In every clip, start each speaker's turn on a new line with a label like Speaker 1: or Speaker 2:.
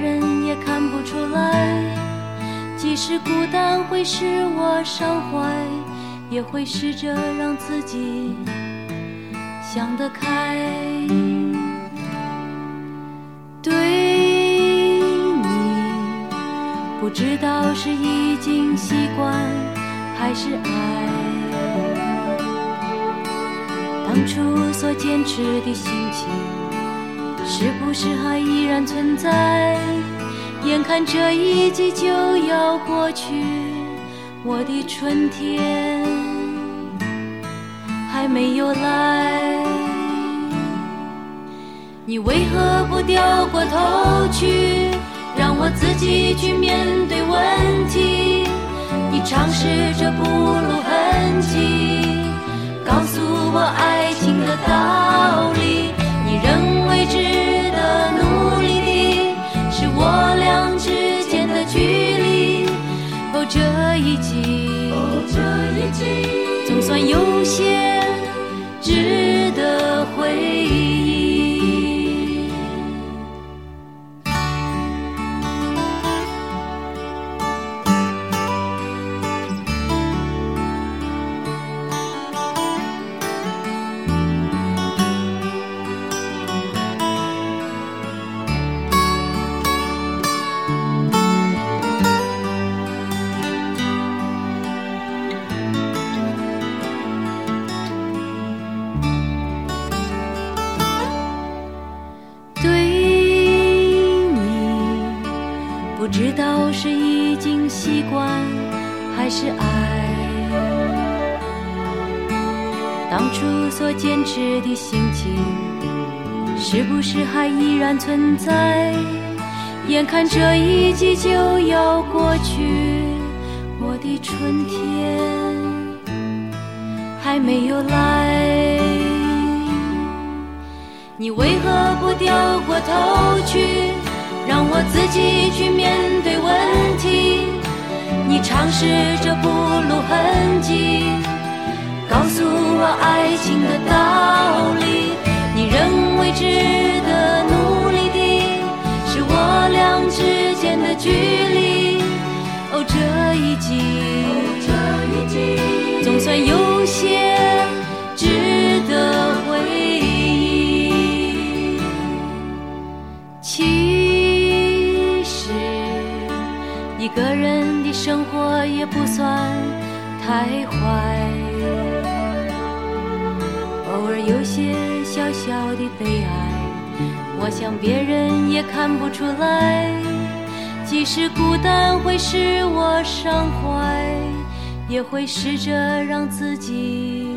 Speaker 1: 人也看不出来。即使孤单会使我伤怀。也会试着让自己想得开。对你，不知道是已经习惯还是爱。当初所坚持的心情，是不是还依然存在？眼看这一季就要过去。我的春天还没有来，你为何不掉过头去，让我自己去面对问题？你尝试着不露痕迹，告诉我爱情的道理。有些是爱，当初所坚持的心情，是不是还依然存在？眼看这一季就要过去，我的春天还没有来，你为何不掉过头去，让我自己去面对问题？你尝试着不露痕迹，告诉我爱情的道理。徘徊，偶尔有些小小的悲哀，我想别人也看不出来。即使孤单会使我伤怀，也会试着让自己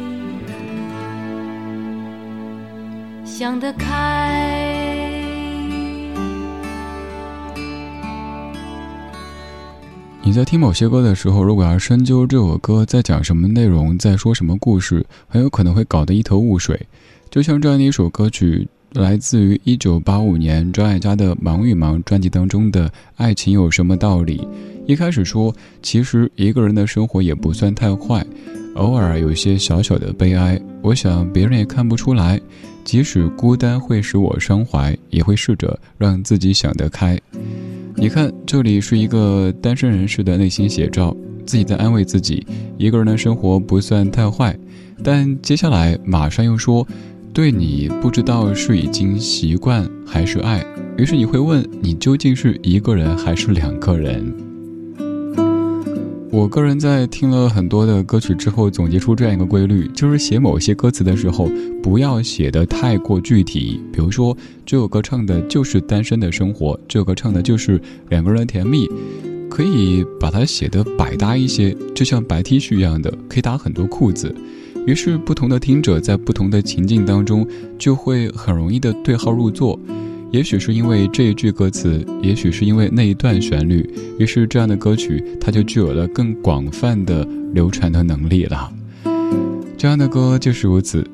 Speaker 1: 想得开。
Speaker 2: 你在听某些歌的时候，如果要深究这首歌在讲什么内容，在说什么故事，很有可能会搞得一头雾水。就像这样的一首歌曲，来自于一九八五年张艾嘉的《忙与忙》专辑当中的《爱情有什么道理》。一开始说，其实一个人的生活也不算太坏，偶尔有些小小的悲哀，我想别人也看不出来。即使孤单会使我伤怀，也会试着让自己想得开。你看，这里是一个单身人士的内心写照，自己在安慰自己，一个人的生活不算太坏。但接下来马上又说，对你不知道是已经习惯还是爱。于是你会问，你究竟是一个人还是两个人？我个人在听了很多的歌曲之后，总结出这样一个规律，就是写某些歌词的时候，不要写的太过具体。比如说，这首歌唱的就是单身的生活，这首歌唱的就是两个人甜蜜，可以把它写的百搭一些，就像白 T 恤一样的，可以搭很多裤子。于是，不同的听者在不同的情境当中，就会很容易的对号入座。也许是因为这一句歌词，也许是因为那一段旋律，于是这样的歌曲它就具有了更广泛的流传的能力了。这样的歌就是如此，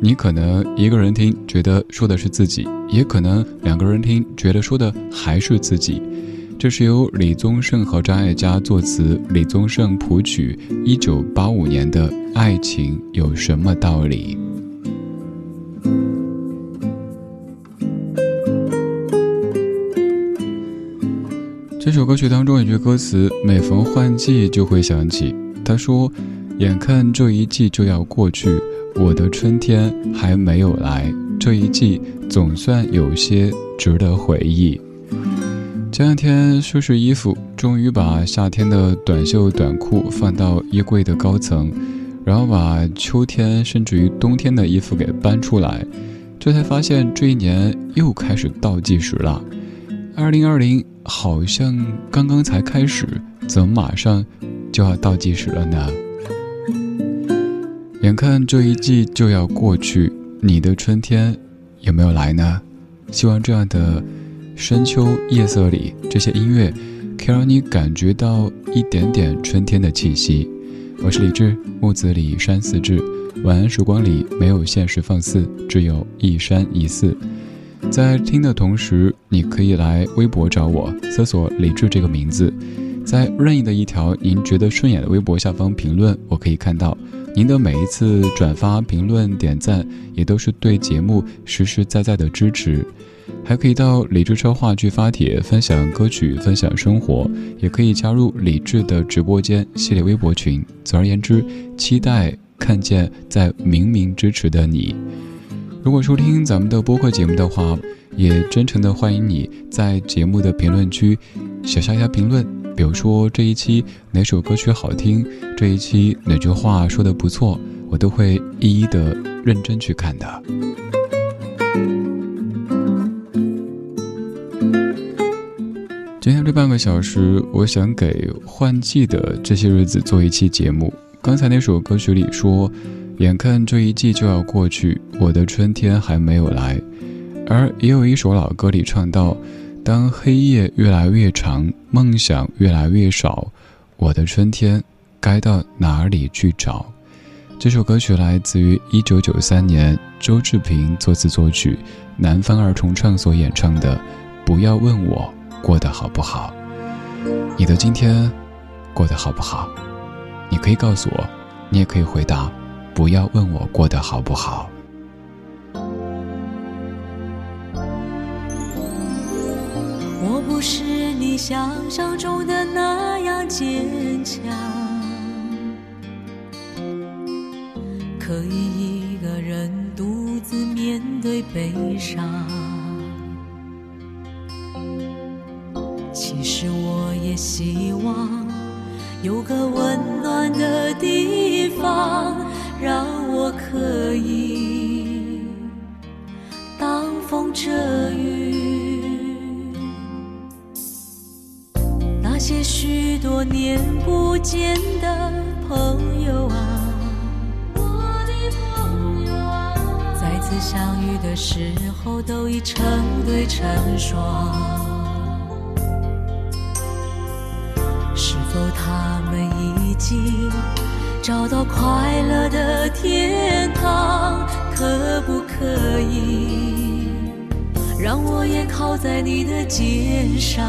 Speaker 2: 你可能一个人听觉得说的是自己，也可能两个人听觉得说的还是自己。这是由李宗盛和张艾嘉作词，李宗盛谱曲，一九八五年的《爱情有什么道理》。这首歌曲当中有句歌词，每逢换季就会想起。他说：“眼看这一季就要过去，我的春天还没有来。这一季总算有些值得回忆。”前两天收拾衣服，终于把夏天的短袖短裤放到衣柜的高层，然后把秋天甚至于冬天的衣服给搬出来，这才发现这一年又开始倒计时了。二零二零好像刚刚才开始，怎么马上就要倒计时了呢？眼看这一季就要过去，你的春天有没有来呢？希望这样的深秋夜色里，这些音乐可以让你感觉到一点点春天的气息。我是李志，木子李山寺志。晚安时光里没有现实放肆，只有一山一寺。在听的同时，你可以来微博找我，搜索“李志”这个名字，在任意的一条您觉得顺眼的微博下方评论，我可以看到您的每一次转发、评论、点赞，也都是对节目实实在在的支持。还可以到李志超话剧发帖，分享歌曲，分享生活，也可以加入李志的直播间系列微博群。总而言之，期待看见在明明支持的你。如果收听咱们的播客节目的话，也真诚的欢迎你在节目的评论区写下一下评论，比如说这一期哪首歌曲好听，这一期哪句话说的不错，我都会一一的认真去看的。今天这半个小时，我想给换季的这些日子做一期节目。刚才那首歌曲里说。眼看这一季就要过去，我的春天还没有来。而也有一首老歌里唱到：“当黑夜越来越长，梦想越来越少，我的春天该到哪里去找？”这首歌曲来自于一九九三年周志平作词作曲，南方二重唱所演唱的《不要问我过得好不好》。你的今天过得好不好？你可以告诉我，你也可以回答。不要问我过得好不好。
Speaker 1: 我不是你想象中的那样坚强，可以一个人独自面对悲伤。其实我也希望有个温暖的地方。让我可以挡风遮雨，那些许多年不见的朋友啊，我的朋友啊，再次相遇的时候都已成对成双，是否他们已经？找到快乐的天堂，可不可以让我也靠在你的肩上？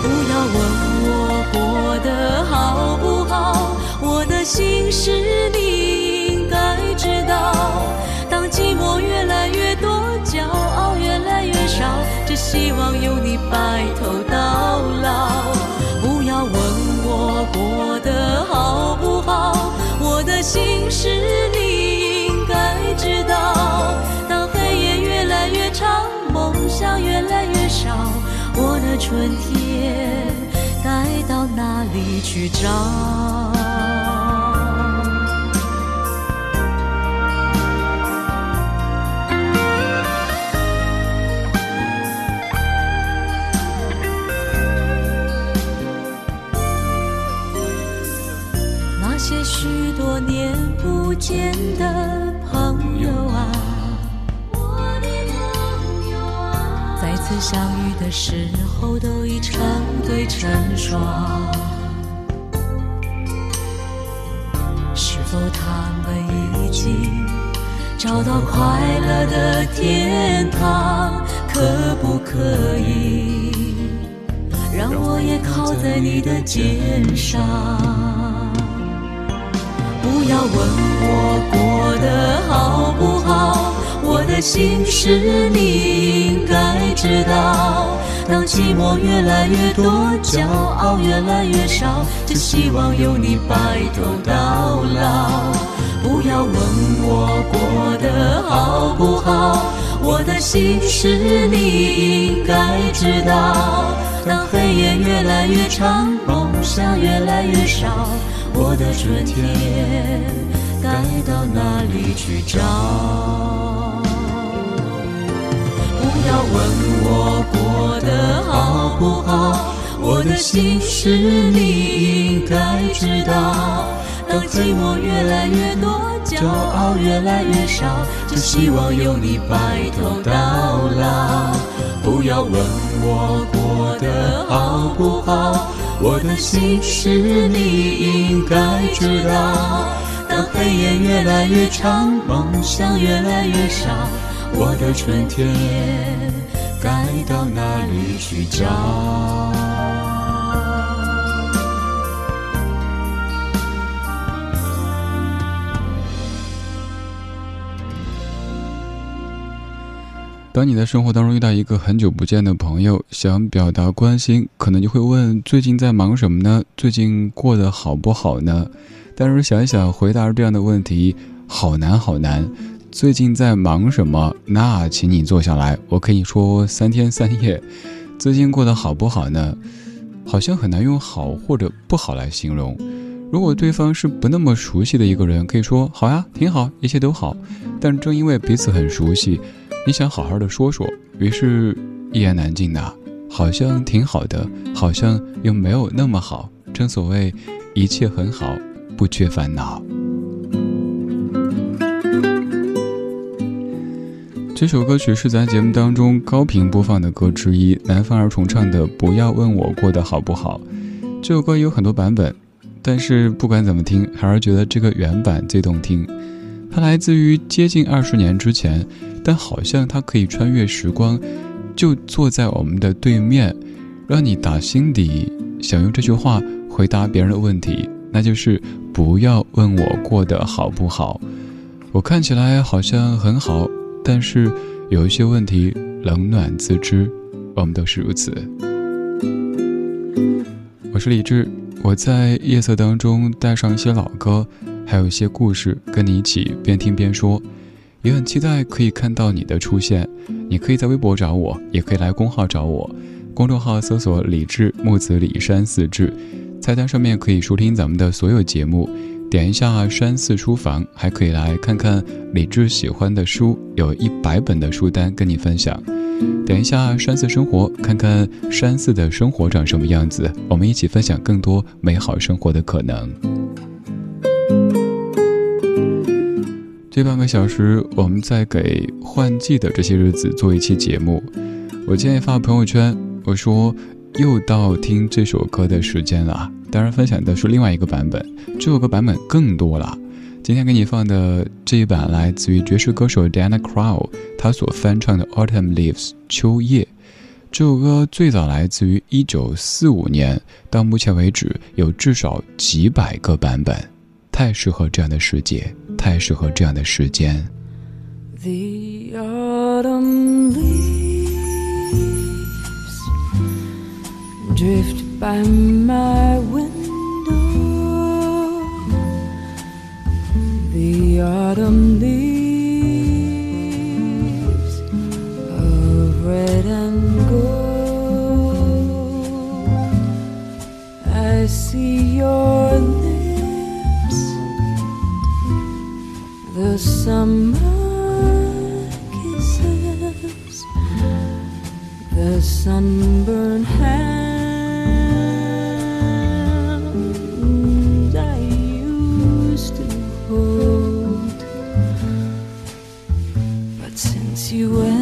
Speaker 1: 不要问我过得好不好，我的心事你应该知道。当寂寞越来越多，骄傲越来越少，只希望有你白头到老。春天该到哪里去找？那些许多年不见的相遇的时候都已成对成双。是否他们已经找到快乐的天堂？可不可以让我也靠在你的肩上？不要问我过得好不好，我的心事你应该知道。当寂寞越来越多，骄傲越来越少，只希望有你白头到老。不要问我过得好不好，我的心事你应该知道。当黑夜越来越长，梦想越来越少。我的春天该到哪里去找？不要问我过得好不好，我的心事你应该知道。当寂寞越来越多，骄傲越来越少，只希望有你白头到老。不要问我过得好不好。我的心事你应该知道。当黑夜越来越长，梦想越来越少，我的春天该到哪里去找？
Speaker 2: 当你在生活当中遇到一个很久不见的朋友，想表达关心，可能就会问：最近在忙什么呢？最近过得好不好呢？但是想一想，回答这样的问题好难好难。最近在忙什么？那请你坐下来，我可以说三天三夜。最近过得好不好呢？好像很难用好或者不好来形容。如果对方是不那么熟悉的一个人，可以说好呀，挺好，一切都好。但正因为彼此很熟悉。你想好好的说说，于是一言难尽呐，好像挺好的，好像又没有那么好。正所谓，一切很好，不缺烦恼。这首歌曲是咱节目当中高频播放的歌之一，南方儿重唱的《不要问我过得好不好》。这首歌有很多版本，但是不管怎么听，还是觉得这个原版最动听。它来自于接近二十年之前。但好像它可以穿越时光，就坐在我们的对面，让你打心底想用这句话回答别人的问题，那就是不要问我过得好不好。我看起来好像很好，但是有一些问题冷暖自知，我们都是如此。我是李志，我在夜色当中带上一些老歌，还有一些故事，跟你一起边听边说。也很期待可以看到你的出现，你可以在微博找我，也可以来公号找我。公众号搜索“李志木子李山四志”，菜单上面可以收听咱们的所有节目。点一下山寺书房，还可以来看看李志喜欢的书，有一百本的书单跟你分享。点一下山寺生活，看看山寺的生活长什么样子，我们一起分享更多美好生活的可能。这半个小时，我们在给换季的这些日子做一期节目。我建议发朋友圈，我说又到听这首歌的时间了。当然，分享的是另外一个版本，这首歌版本更多了。今天给你放的这一版来自于爵士歌手 Diana Krall，他所翻唱的《Autumn Leaves》秋叶。这首歌最早来自于1945年，到目前为止有至少几百个版本，太适合这样的世界。太适合这样的时间。
Speaker 1: The autumn leaves drift by my window. The autumn leaves of red and gold.
Speaker 3: I see your lips, the summer kisses, the sunburned since you went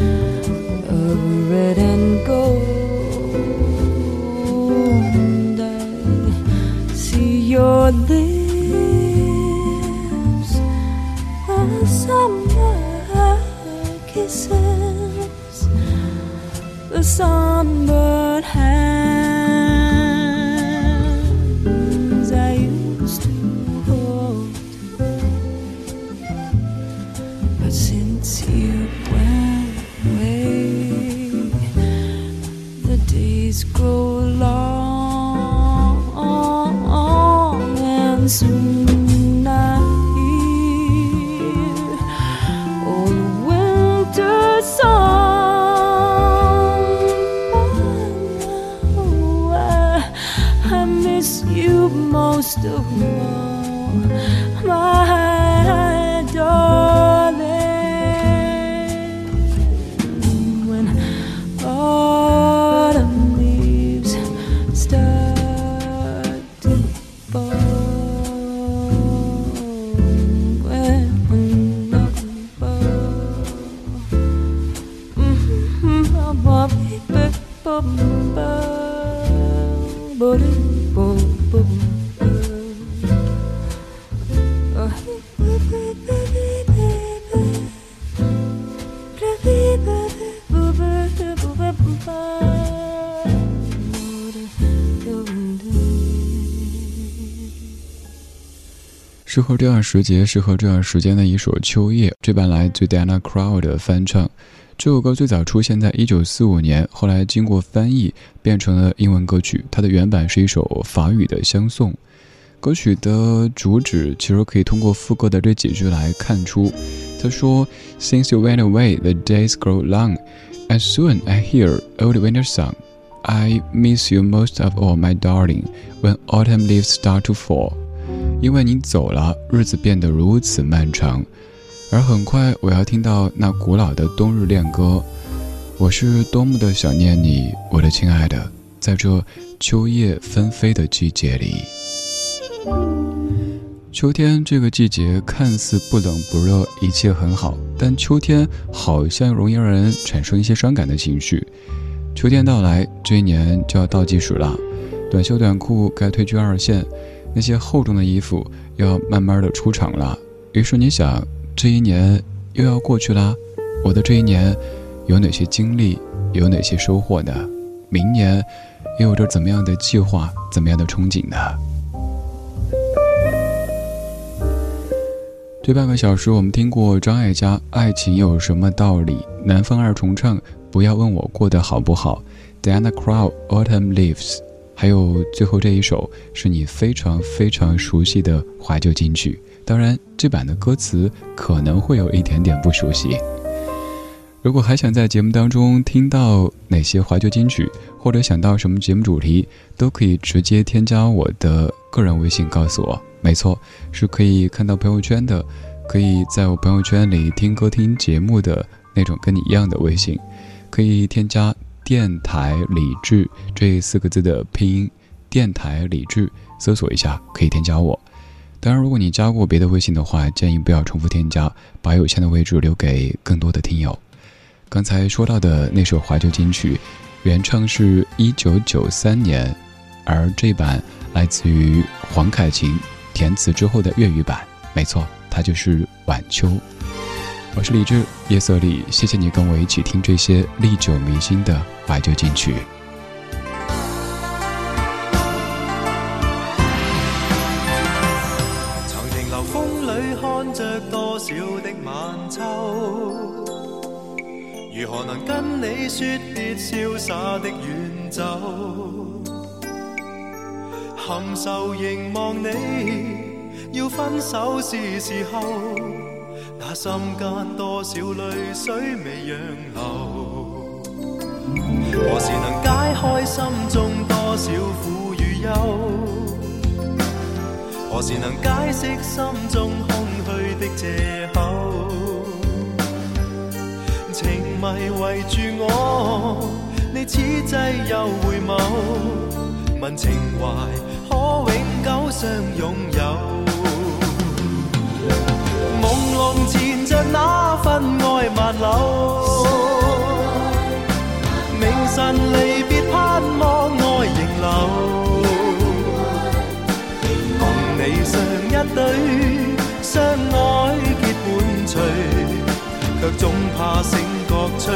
Speaker 3: of red and gold. I see your lips, a summer kisses, the sunburned hands most of all, my darling.
Speaker 2: 适合这段时节、适合这段时间的一首《秋叶》，这版来自 Diana Crow 的翻唱。这首歌最早出现在1945年，后来经过翻译变成了英文歌曲。它的原版是一首法语的相送。歌曲的主旨其实可以通过副歌的这几句来看出。他说：“Since you went away, the days grow long; as soon I hear old winter song. I miss you most of all, my darling, when autumn leaves start to fall.” 因为你走了，日子变得如此漫长。而很快我要听到那古老的冬日恋歌。我是多么的想念你，我的亲爱的，在这秋叶纷飞的季节里。秋天这个季节看似不冷不热，一切很好，但秋天好像容易让人产生一些伤感的情绪。秋天到来，这一年就要倒计时了，短袖短裤该退居二线，那些厚重的衣服要慢慢的出场了。于是你想，这一年又要过去啦，我的这一年。有哪些经历，有哪些收获呢？明年又有着怎么样的计划，怎么样的憧憬呢？这半个小时，我们听过张艾嘉《爱情有什么道理》，南方二重唱《不要问我过得好不好》，Diana Crow《Autumn Leaves》，还有最后这一首是你非常非常熟悉的怀旧金曲。当然，这版的歌词可能会有一点点不熟悉。如果还想在节目当中听到哪些怀旧金曲，或者想到什么节目主题，都可以直接添加我的个人微信告诉我。没错，是可以看到朋友圈的，可以在我朋友圈里听歌听节目的那种跟你一样的微信，可以添加“电台李智”这四个字的拼音“电台李智”，搜索一下可以添加我。当然，如果你加过别的微信的话，建议不要重复添加，把有限的位置留给更多的听友。刚才说到的那首怀旧金曲，原唱是一九九三年，而这版来自于黄凯芹填词之后的粤语版。没错，它就是《晚秋》。我是李志，夜色里，谢谢你跟我一起听这些历久弥新的怀旧金曲。
Speaker 4: 曾停留风里，看着多少的晚秋。如何能跟你说别潇洒的远走？含愁凝望你，要分手是时候。那心间多少泪水未让流？何时能解开心中多少苦与忧？何时能解释心中空虚的借口？情迷围住我，你此际又回眸，问情怀可永久相拥有？朦胧缠着那份爱万缕，明晨离别盼望爱仍留，共你上一对，相爱结伴随。却总怕醒觉随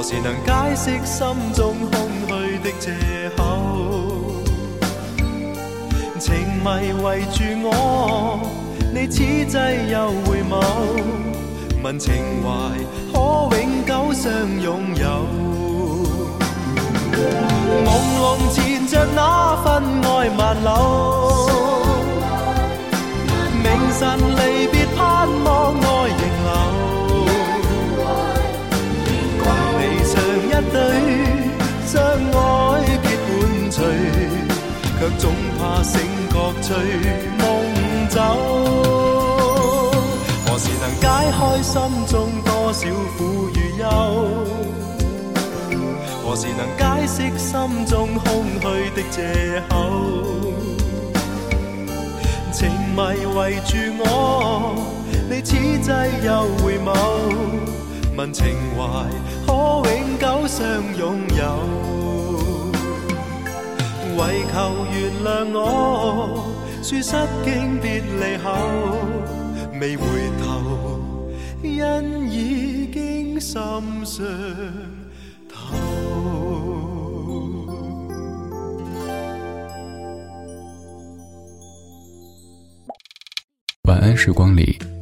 Speaker 4: 何时能解释心中空虚的借口？情迷围住我，你此际又回眸，问情怀可永久相拥有？朦胧缠着那份爱万缕，明晨离别盼望爱仍留。对，相爱结伴随，却总怕醒觉随梦走。何时能解开心中多少苦与忧？何时能解释心中空虚的借口？情迷围住我，你此际又回眸。问情怀可永久相拥有，唯求原谅我，说失经别离后，未回头，因已经心伤透。
Speaker 2: 晚安时光里